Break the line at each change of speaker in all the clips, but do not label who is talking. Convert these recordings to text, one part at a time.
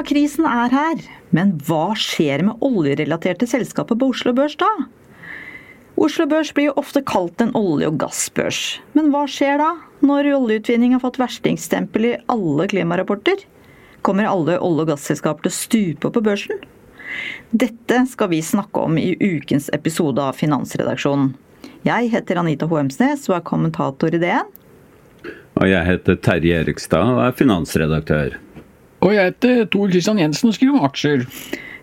Klimakrisen er her, men hva skjer med oljerelaterte selskaper på Oslo Børs da? Oslo Børs blir jo ofte kalt en olje- og gassbørs. Men hva skjer da, når oljeutvinning har fått verstingsstempel i alle klimarapporter? Kommer alle olje- og gasselskaper til å stupe på børsen? Dette skal vi snakke om i ukens episode av Finansredaksjonen. Jeg heter Anita Hoemsnes og er kommentator i DN.
Og jeg heter Terje Erikstad og er finansredaktør.
Og jeg heter Tor Christian Jensen og skriver om aksjer.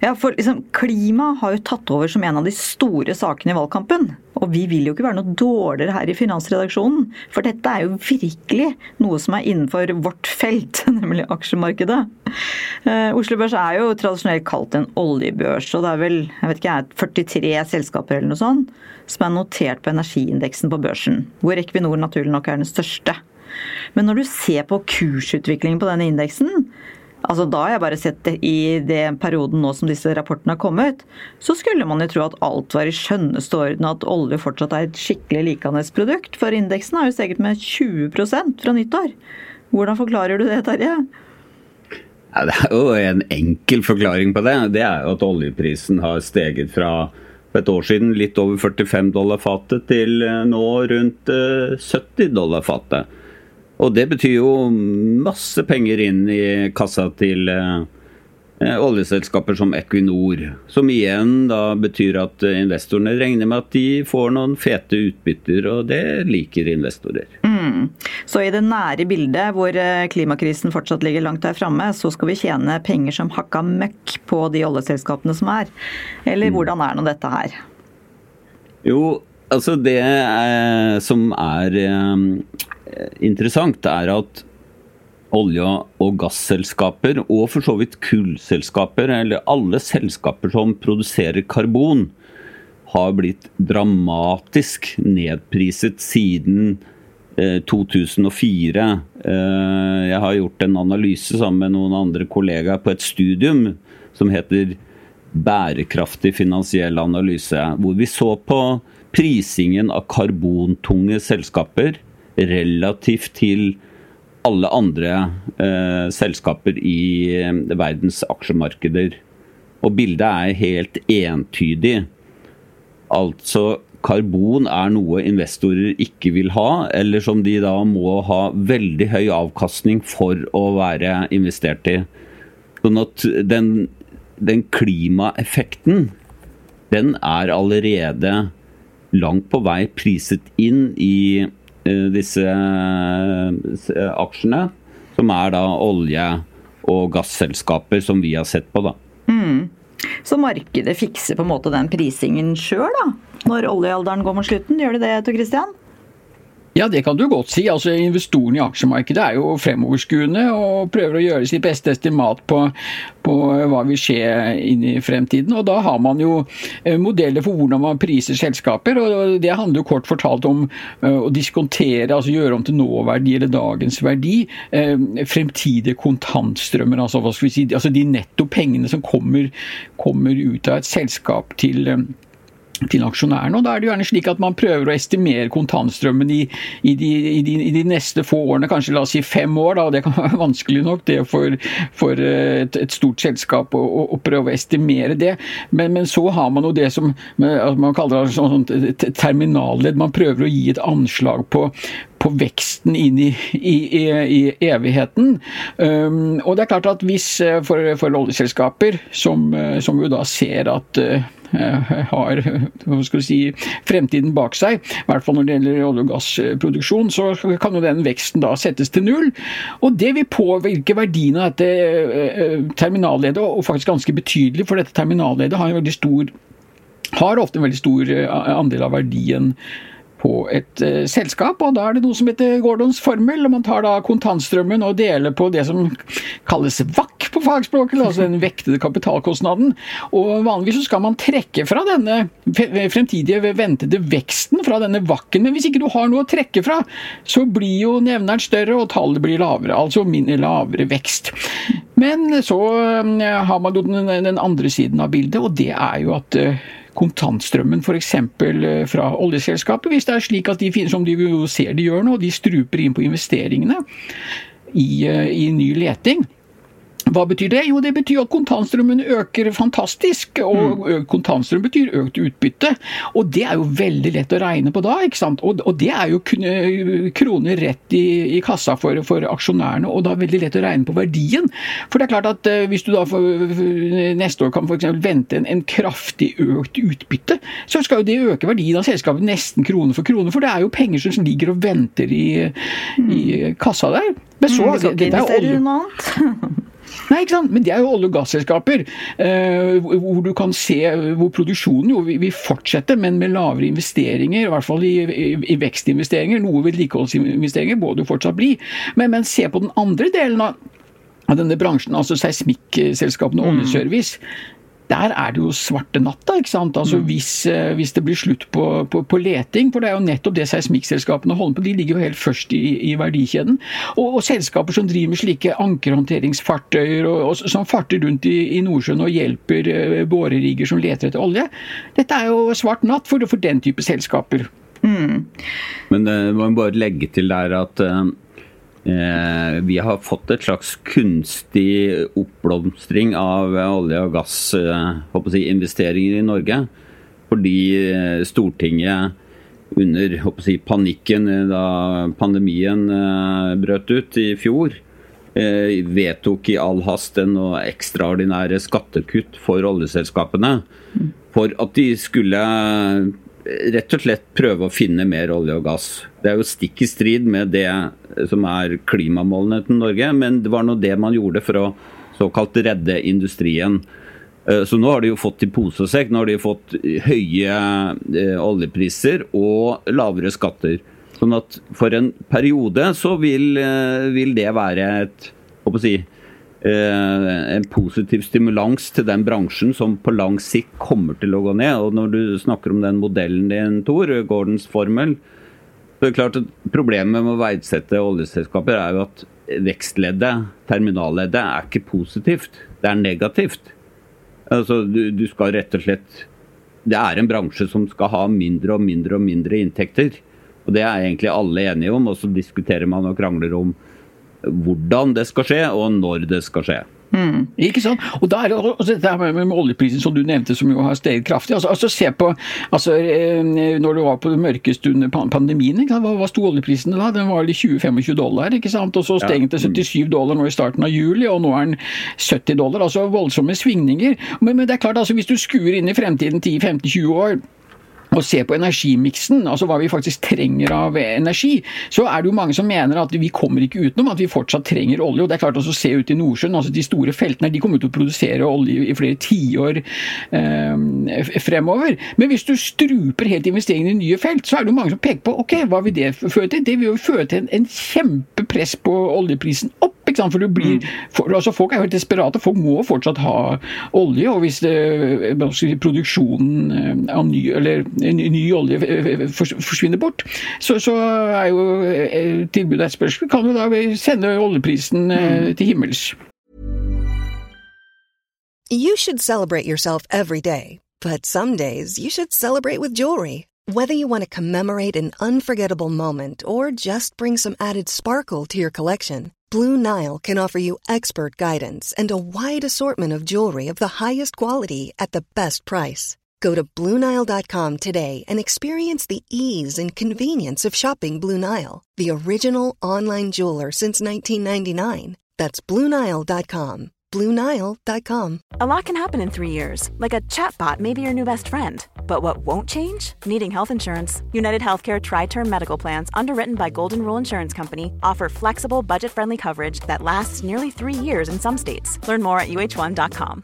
Ja, for liksom, Klima har jo tatt over som en av de store sakene i valgkampen. Og vi vil jo ikke være noe dårligere her i finansredaksjonen. For dette er jo virkelig noe som er innenfor vårt felt, nemlig aksjemarkedet. Eh, Oslo Børs er jo tradisjonelt kalt en oljebørs, og det er vel jeg vet ikke, 43 selskaper eller noe sånt som er notert på energiindeksen på børsen, hvor Equinor naturlig nok er den største. Men når du ser på kursutviklingen på denne indeksen, Altså Da har jeg bare sett det i den perioden nå som disse rapportene har kommet, så skulle man jo tro at alt var i skjønneste orden, at olje fortsatt er et skikkelig likandes-produkt. For indeksen har jo steget med 20% fra nyttår. Hvordan forklarer du det, Terje?
Ja, det er jo en enkel forklaring på det. Det er jo at oljeprisen har steget fra et år siden litt over 45 dollar fatet til nå rundt 70 dollar fatet. Og det betyr jo masse penger inn i kassa til eh, oljeselskaper som Equinor. Som igjen da betyr at investorene regner med at de får noen fete utbytter, og det liker investorer.
Mm. Så i det nære bildet, hvor eh, klimakrisen fortsatt ligger langt der framme, så skal vi tjene penger som hakka møkk på de oljeselskapene som er. Eller mm. hvordan er nå dette her?
Jo, altså det eh, som er interessant, er at olje- og gasselskaper, og for så vidt kullselskaper, eller alle selskaper som produserer karbon, har blitt dramatisk nedpriset siden 2004. Eh, eh, jeg har gjort en analyse sammen med noen andre kollegaer på et studium som heter Bærekraftig finansiell analyse, hvor vi så på prisingen av karbontunge selskaper relativt til alle andre eh, selskaper i eh, verdens aksjemarkeder. Og bildet er helt entydig. Altså karbon er noe investorer ikke vil ha, eller som de da må ha veldig høy avkastning for å være investert i. Sånn at den, den klimaeffekten, den er allerede langt på vei priset inn i disse eh, aksjene, som er da olje- og gasselskaper som vi har sett på. da.
Mm. Så markedet fikser på en måte den prisingen sjøl, da? Når oljealderen går mot slutten, gjør de det, Tor Christian?
Ja, det kan du godt si. Altså, Investorene i aksjemarkedet er jo fremoverskuende og prøver å gjøre sitt beste estimat på, på hva vil skje inn i fremtiden. Og Da har man jo eh, modeller for hvordan man priser selskaper. og Det handler jo kort fortalt om eh, å diskontere, altså gjøre om til nåverdi eller dagens verdi, eh, fremtidige kontantstrømmer. Altså, hva skal vi si, altså de netto pengene som kommer, kommer ut av et selskap til til aksjonærene. og Da er det gjerne slik at man prøver å estimere kontantstrømmen i, i, de, i, de, i de, neste få årene, kanskje la oss si fem år. da, og Det kan være vanskelig nok det for, for eh, et, et, stort selskap å, å, å, prøve å estimere det. Men, men, så har man jo det som man kaller det sånn terminalledd. Man prøver å gi et anslag på, på veksten inn i, i, i evigheten. Um, og det er klart at hvis eh, for, for oljeselskaper, som, eh, som, jo da ser at uh, har si, fremtiden bak seg, i hvert fall når det gjelder olje- og gassproduksjon, så kan jo den veksten da settes til null. Og det vil påvirke verdien av dette terminalleddet, og faktisk ganske betydelig, for dette terminalleddet har, stor, har ofte en veldig stor andel av verdien på et uh, selskap, og da er det noe som heter Gordons formel. og Man tar da kontantstrømmen og deler på det som kalles VAK på fagspråket, altså den vektede kapitalkostnaden. Og Vanligvis så skal man trekke fra denne fremtidige ventede veksten fra denne VAK-en, men hvis ikke du har noe å trekke fra, så blir jo nevneren større og tallet blir lavere, altså mindre lavere vekst. Men så uh, har man jo den, andre siden av bildet, og det er jo at uh, kontantstrømmen f.eks. Eh, fra oljeselskapet, hvis det er slik at de, som de ser de gjør nå, de struper inn på investeringene i, eh, i ny leting. Hva betyr det? Jo, det betyr at kontantstrømmen øker fantastisk. Og mm. kontantstrøm betyr økt utbytte. Og det er jo veldig lett å regne på da, ikke sant. Og, det er jo kroner rett i, i kassa for, for, aksjonærene, og da er det veldig lett å regne på verdien. For det er klart at hvis du da for, neste år kan f.eks. vente en, en, kraftig økt utbytte, så skal jo det øke verdien av selskapet nesten krone for krone. For det er jo penger som ligger og venter i, i kassa der.
Men så, mm, det, det er olje...
Nei, ikke sant? Men det er jo olje- og gasselskaper, eh, hvor du kan se hvor produksjonen jo vil fortsette, men med lavere investeringer, i hvert fall i, i, i vekstinvesteringer. Noe vedlikeholdsinvesteringer må det jo fortsatt bli. Men, men se på den andre delen av av denne bransjen, altså seismikkselskapene og mm. oljeservice, der er det jo svarte natta. ikke sant? Altså mm. hvis, eh, hvis, det blir slutt på, på, på, leting, for det er jo nettopp det seismikkselskapene holder på, de ligger jo helt først i, i verdikjeden. Og, og, selskaper som driver med slike ankerhåndteringsfartøyer, og, og, som farter rundt i, i Nordsjøen og hjelper uh, borerigger som leter etter olje, dette er jo svart natt for, for den type selskaper. Mm.
Men uh, må bare legge til der at uh Eh, vi har fått et slags kunstig oppblomstring av olje- og gassinvesteringer eh, i Norge. Fordi eh, Stortinget under si, panikken da pandemien brøt ut i fjor, vedtok i all hast en ekstraordinære skattekutt for oljeselskapene. For at de skulle rett og slett prøve å finne mer olje og gass. Det er jo stikk i strid med det som er klimamålene til Norge, men det var nå det man gjorde for å såkalt redde industrien. Eh, så nå har de jo fått i pose og sekk. Nå har de fått høye eh, oljepriser og lavere skatter. Sånn at for en periode så vil, eh, vil det være et si, en positiv stimulans til den bransjen som på lang sikt kommer til å gå ned. Og når du snakker om den modellen din, Tor, Gordons formel, så er klart at Problemet med å verdsette oljeselskaper er jo at vekstleddet, terminalleddet, er ikke positivt. Det er negativt. Altså, du, du skal rett og slett Det er en bransje som skal ha mindre og mindre og mindre inntekter. Og Det er egentlig alle enige om, og så diskuterer man og krangler om hvordan det skal skje, og når det skal skje.
Mm. Ikke sant? Og da er det også dette med, med, oljeprisen som du nevnte, som jo har steget kraftig. Altså, altså se på altså, eh, Når du var på det mørkeste under pandemien, hva, hva sto oljeprisen da? Den var 20-25 dollar. ikke sant? Og så steg den til 77 dollar nå i starten av juli, og nå er den 70 dollar. Altså voldsomme svingninger. Men, men det er klart, altså, hvis du skuer inn i fremtiden 10-15-20 år og se på energimiksen, altså hva vi faktisk trenger av energi, så er det jo mange som mener at vi kommer ikke utenom at vi fortsatt trenger olje. og det er klart også å Se ut i Nordsjøen. altså De store feltene de kommer til å produsere olje i flere tiår eh, fremover. Men hvis du struper helt investeringene i nye felt, så er det jo mange som peker på ok, hva vil det føre til? Det vil jo føre til en, en kjempepress på oljeprisen opp. ikke sant? For, du blir, mm. for altså Folk er jo helt desperate. Folk må fortsatt ha olje. og Hvis det, produksjonen eh, av ny, eller ny olje forsvinner bort, så, så er jo eh, tilbudet et spørsmål. Kan jo da sende oljeprisen eh, mm. til himmels.
You should celebrate yourself every day, but some days you should celebrate with jewelry. Whether you want to commemorate an unforgettable moment or just bring some added sparkle to your collection, Blue Nile can offer you expert guidance and a wide assortment of jewelry of the highest quality at the best price. Go to Bluenile.com today and experience the ease and convenience of shopping Blue Nile, the original online jeweler since 1999. That's Bluenile.com. BlueNile.com.
A lot can happen in three years, like a chatbot may be your new best friend. But what won't change? Needing health insurance. United Healthcare Tri Term Medical Plans, underwritten by Golden Rule Insurance Company, offer flexible, budget friendly coverage that lasts nearly three years in some states. Learn more at uh1.com.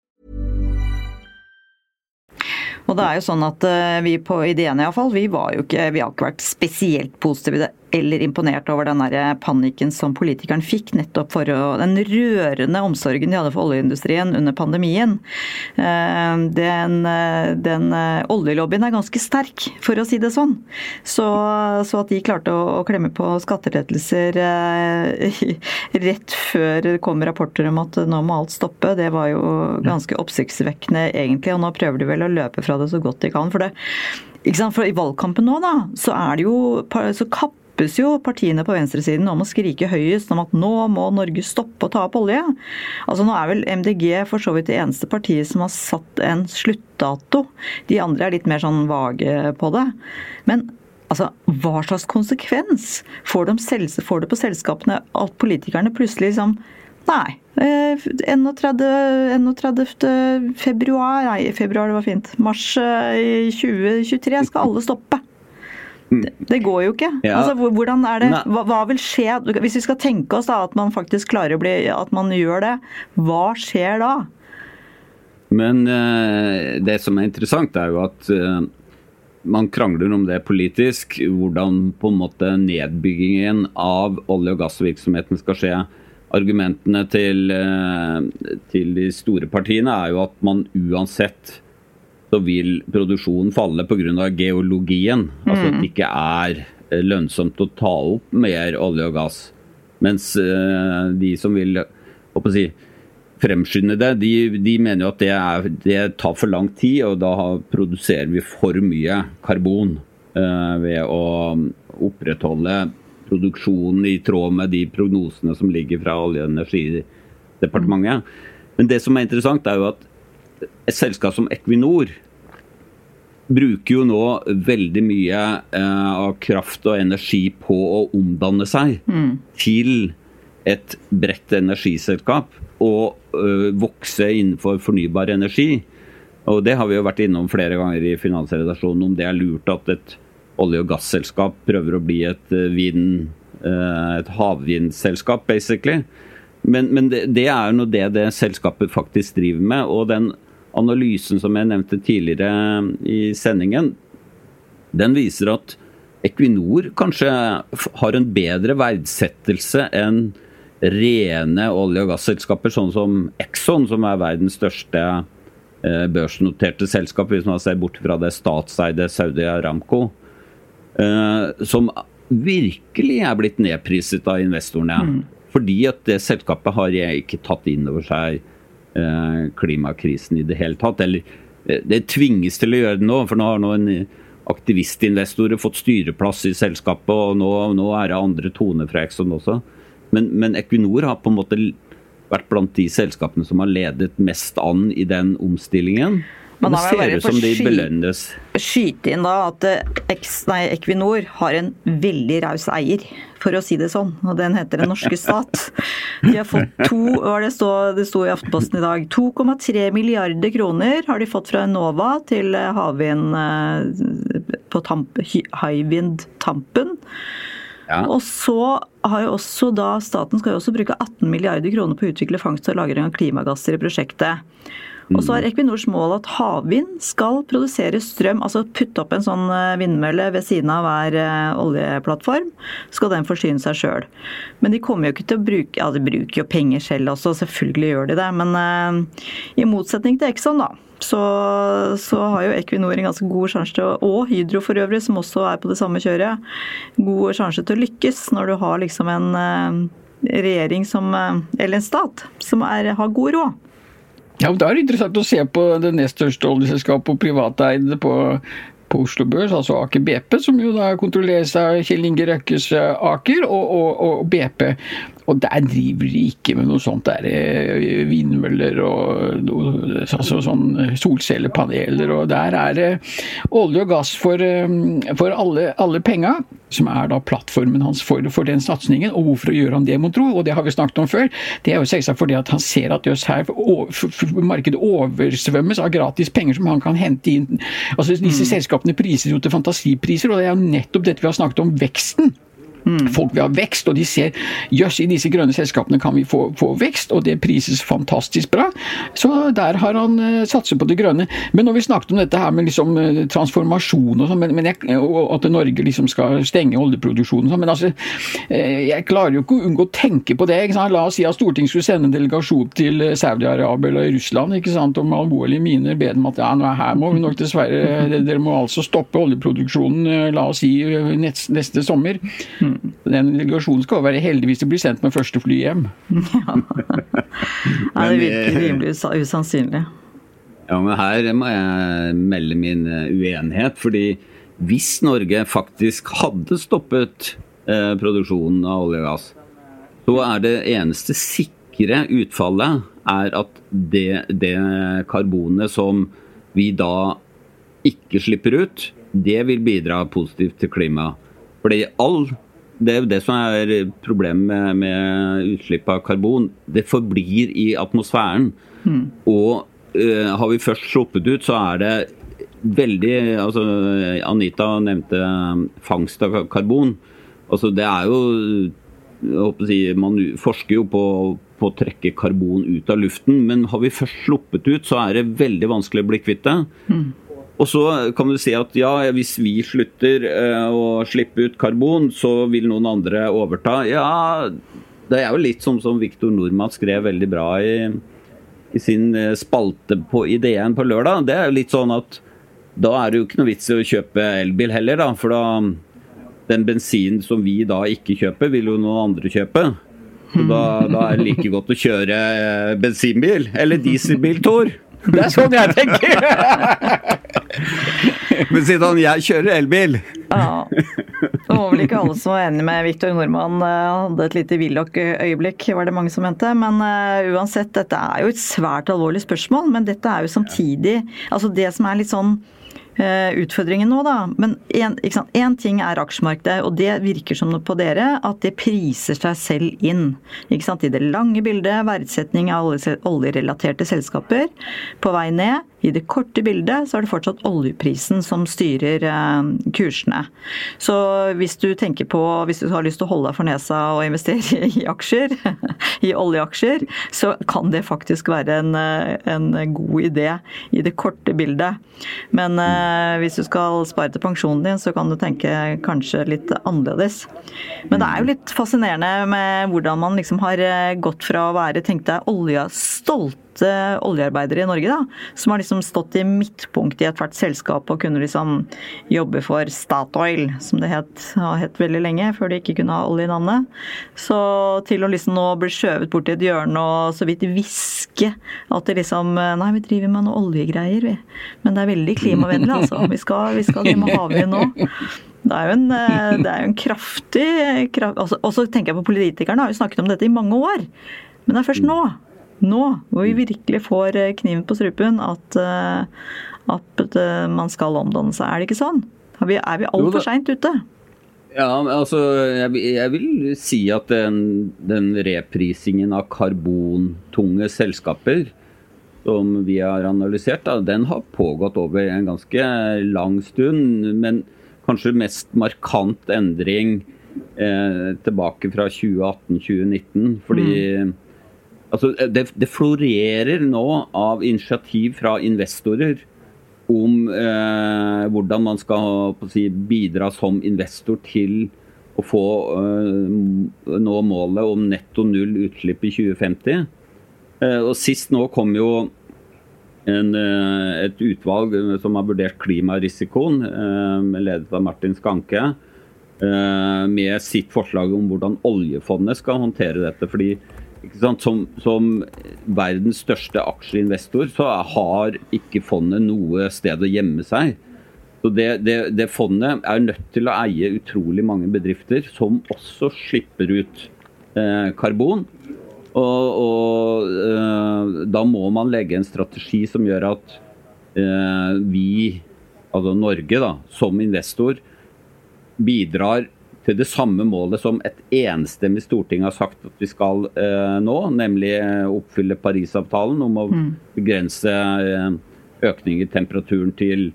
Og det er jo sånn at eh, vi på ideene iallfall, vi var Vi har ikke vært spesielt positive eller imponert over den der panikken som politikeren fikk, nettopp for å, den rørende omsorgen de hadde for oljeindustrien under pandemien. Eh, Den, eh, den eh, oljelobbyen er ganske sterk, for å si det sånn. Så, så at de klarte å, å klemme på skattelettelser rett før det kom rapporter om at nå må alt stoppe, det var jo ganske oppsiktsvekkende egentlig. Og nå prøver de vel å løpe fra det så godt de kan. For, det, for i valgkampen nå, da, så er det jo så kappes jo partiene på venstresiden om å skrike høyest om at nå må Norge stoppe å ta opp olje. Altså Nå er vel MDG for så vidt det eneste partiet som har satt en sluttdato. De andre er litt mer sånn vage på det. Men altså, hva slags konsekvens får selv, får det på selskapene at politikerne plutselig liksom Nei. eh, 31, 31. februar Nei, februar det var fint. Mars eh, i 2023 skal alle stoppe. Det, det går jo ikke.
Ja.
Altså, hvordan er det, hva, hva vil skje? Hvis vi skal tenke oss da at man faktisk klarer å bli At man gjør det, hva skjer da?
Men eh, det som er interessant, er jo at eh, man krangler om det politisk. Hvordan på en måte nedbyggingen av olje- og gassvirksomheten skal skje. Argumentene til, eh, til de store partiene er jo at man uansett så vil produksjonen falle pga. geologien. Altså at det ikke er eh, lønnsomt å ta opp mer olje og gass. Mens eh, de som vil si, fremskynde det, de, de mener jo at det, er, det tar for lang tid, og da produserer vi for mye karbon eh, ved å opprettholde produksjonen i tråd med de prognosene som ligger fra Olje- og energidepartementet. Men det som er interessant, er jo at et selskap som Equinor bruker jo nå veldig mye eh, av kraft og energi på å omdanne seg til et bredt energiselskap og ø, vokse innenfor fornybar energi. Og det har vi jo vært innom flere ganger i Finansredasjonen, om det er lurt at et olje- og gasselskap prøver å bli et ø, vind, et havvindselskap, basically. Men, men det, det er jo nå det det selskapet faktisk driver med. Og den analysen som jeg nevnte tidligere i sendingen, den viser at Equinor kanskje har en bedre verdsettelse enn rene olje- og gasselskaper, sånn som Exxon, som er verdens største eh, børsnoterte selskap, hvis man ser bort fra det statseide Saudi Aramco, eh, som virkelig er blitt nedpriset av investorene. Fordi at det selskapet har ikke tatt inn over seg eh, klimakrisen i det hele tatt. Eller eh, det tvinges til å gjøre det nå, for nå har nå en aktivistinvestorer fått styreplass i selskapet, og nå, nå er det andre toner fra Exxon også. Men, men Equinor har på en måte vært blant de selskapene som har ledet mest an i den omstillingen.
Men
det ser ut som de belønnes.
Skyte inn da at eh, nei, Equinor har en veldig raus eier, for å si det sånn. Og den heter Den norske stat. De har fått to, er det sto, det sto i Aftenposten i dag, 2,3 milliarder kroner har de fått fra Enova til eh, havvind eh, på Tamp, Hy- Hywind Tampen.
Ja.
Og så har jo også da staten skal jo også bruke 18 milliarder kroner på å utvikle fangst og lagring av klimagasser i prosjektet. Og så er Equinors mål at havvind skal produsere strøm, altså putte opp en sånn eh, vindmølle ved siden av hver eh, oljeplattform, skal den forsyne seg sjøl. Men de kommer jo ikke til å bruke Ja, de bruker jo penger selv også, selvfølgelig gjør de det. Men eh, i motsetning til Exxon, da, så, så har jo Equinor en ganske god sjanse til å Og Hydro for øvrig, som også er på det samme kjøret. God sjanse til å lykkes når du har liksom en, regjering som, eller en stat som er, har god råd.
Ja, men Da er det interessant å se på det nest største oljeselskapet og privateide på, på Oslo Børs, altså Aker BP, som jo da kontrolleres av Kjell Inge Røkkes eh, Aker, og, og, og BP. Og der driver de ikke med noe sånt der eh, vindmøller og altså sånn solcellepaneler, og der er det olje og gass for, eh, for alle, alle penga, som er da plattformen hans for, for den satsingen. Og hvorfor gjør han det, mon tro? Og det har vi snakket om før. Det er jo selvsagt fordi at han ser at jøss, her markedet oversvømmes av gratis penger som han kan hente inn. Altså Disse mm. selskapene priser jo til fantasipriser, og det er jo nettopp dette vi har snakket om, veksten. Mm. Folk vil ha vekst, og de ser jøss, i disse grønne selskapene kan vi få, få, vekst, og det prises fantastisk bra. Så der har han uh, satset på det grønne. Men når vi snakket om dette her med liksom, uh, transformasjon og sånn, og at Norge liksom skal stenge oljeproduksjonen og sånn, men altså, uh, jeg klarer jo ikke å unngå å tenke på det. La oss si at Stortinget skulle sende en delegasjon til Saudi-Arabia eller Russland ikke sant, om alvorlige miner, be dem at ja, nå her må vi nok dessverre Dere må altså stoppe oljeproduksjonen, la oss si neste, neste sommer. Mm. Den delegasjonen skal være heldig hvis de blir sendt med første fly hjem. Ja.
Nei, det virker rimelig usannsynlig.
Ja, men her må jeg melde min eh, uenighet. fordi hvis Norge faktisk hadde stoppet eh, produksjonen av olje og gass, så er det eneste sikre utfallet er at det, det karbonet som vi da ikke slipper ut, det vil bidra positivt til klimaet. Fordi all det er jo det som er problemet med, med utslipp av karbon. Det forblir i atmosfæren. Mm. Og uh, har vi først sluppet ut, så er det veldig altså Anita nevnte fangst av karbon. Altså det er jo si, Man forsker jo på, på, å trekke karbon ut av luften, men har vi først sluppet ut, så er det veldig vanskelig å bli kvitt det. Mm. Og så kan du si at ja, hvis vi slutter uh, å slippe ut karbon, så vil noen andre overta. Ja, det er jo litt som, som Viktor Nordmann skrev veldig bra i, i sin eh, spalte på ideen på lørdag. Det er jo litt sånn at da er det jo ikke noe vits i å kjøpe elbil heller, da. For da den bensinen som vi da ikke kjøper, vil jo noen andre kjøpe. Så da, da er det like godt å kjøre eh, bensinbil. Eller dieselbil, Tor.
Det er sånn jeg tenker!
Men siden jeg kjører elbil
Ja. Det var vel ikke alle som var enig med Viktor Nordmann. Han hadde et lite Willoch-øyeblikk, var det mange som mente. Men uh, uansett, dette er jo et svært alvorlig spørsmål. Men dette er jo samtidig Altså det som er litt sånn Eh, utfordringen nå, da. Men én ting er aksjemarkedet, og det virker som på dere at det priser seg selv inn. Ikke sant? I det lange bildet, verdsetning av oljerelaterte selskaper på vei ned. I det korte bildet så er det fortsatt oljeprisen som styrer eh, kursene. Så hvis du tenker på, hvis du har lyst til å holde deg for nesa og investere i aksjer, i oljeaksjer, så kan det faktisk være en, eh, en god idé i det korte bildet. Men eh, hvis du skal spare til pensjonen din, så kan du tenke kanskje litt annerledes. Men det er jo litt fascinerende med hvordan man liksom har gått fra å være, tenk deg, oljestolt oljearbeidere i Norge da, som har liksom stått i midtpunkt i ethvert selskap og kunne liksom jobbe for Statoil, som det het, har hett veldig lenge, før de ikke kunne ha olje i navnet. Så til å liksom nå bli skjøvet bort i et hjørne og så vidt hviske at det liksom Nei, vi driver med noe oljegreier, vi. Men det er veldig klimavennlig, altså. Vi skal, vi skal drive med havvind nå. Det er jo en, det er jo en kraftig kraft, Og så tenker jeg på politikerne, har jo snakket om dette i mange år. Men det er først nå nå, hvor vi virkelig får eh, kniven på strupen, at, eh, at eh, man skal omdanne seg. Er det ikke sånn? Er vi, er vi altfor seint ute?
Ja, altså jeg, jeg, vil si at den, den, reprisingen av karbontunge selskaper som vi har analysert, da, den har pågått over en ganske lang stund. Men kanskje mest markant endring eh, tilbake fra 2018-2019. Fordi mm. Altså, det, det, florerer nå av initiativ fra investorer om eh, hvordan man skal si, bidra som investor til å få eh, nå målet om netto null utslipp i 2050. Eh, og Sist nå kom jo en, eh, et utvalg som har vurdert klimarisikoen, eh, ledet av Martin Skanke eh, med sitt forslag om hvordan oljefondet skal håndtere dette. fordi som, som verdens største aksjeinvestor så har ikke fondet noe sted å gjemme seg. Så det, det, det fondet er nødt til å eie utrolig mange bedrifter som også slipper ut eh, karbon. Og, og eh, da må man legge en strategi som gjør at eh, vi, altså Norge da, som investor, bidrar til det samme målet som et enstemmig storting har sagt at vi skal eh, nå, nemlig eh, oppfylle Parisavtalen om å begrense eh, økning i temperaturen til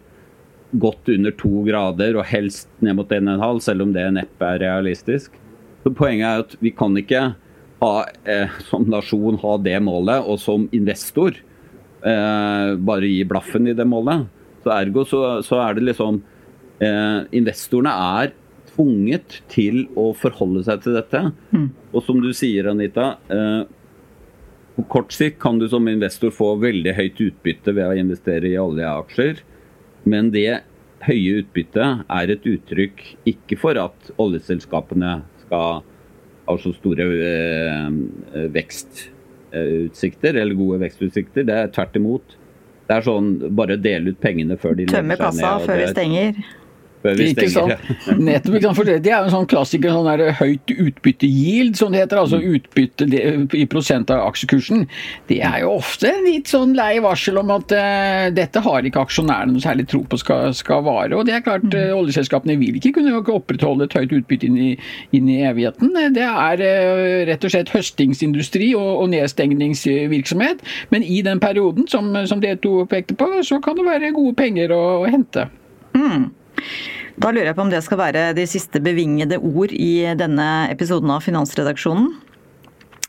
godt under to grader, og helst ned mot 1,5, selv om det neppe er realistisk. Så Poenget er at vi kan ikke ha, eh, som nasjon ha det målet, og som investor eh, bare gi blaffen i det målet. Så Ergo så, så er det liksom eh, Investorene er tvunget til å forholde seg til dette. Og som du sier, Anita, eh, på kort sikt kan du som investor få veldig høyt utbytte ved å investere i oljeaksjer. Men det høye utbyttet er et uttrykk ikke for at oljeselskapene skal ha så store eh, vekstutsikter, eller gode vekstutsikter. Det er tvert imot. Det er sånn bare dele ut pengene før de
Tømme
legger
kassa
ned,
før vi
det-
stenger.
Før vi
Ikke
stenger.
sant? Nettopp, ikke sant? For det, det er jo en sånn klassiker, sånn der høyt utbytte-yield, som det heter. Altså utbytte det, i prosent av aksjekursen. Det er jo ofte litt sånn lei varsel om at uh, dette har ikke aksjonærene noe særlig tro på skal, skal vare. Og det er klart, uh, oljeselskapene vil ikke kunne opprettholde et høyt utbytte inn i, inn i evigheten. Det er uh, rett og slett høstingsindustri og, og nedstengningsvirksomhet. Men i den perioden, som, som dere to pekte på, så kan det være gode penger å, å hente.
Da lurer jeg på om det skal være de siste bevingede ord i denne episoden av Finansredaksjonen.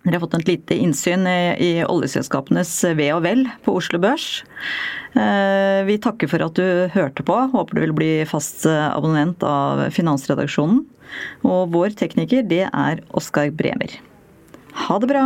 Dere har fått et lite innsyn i, oljeselskapenes ve og vel på Oslo Børs. Eh, Vi takker for at du hørte på. Håper du vil bli fast eh, abonnent av Finansredaksjonen. Og vår tekniker, det er Oskar Bremer. Ha det bra!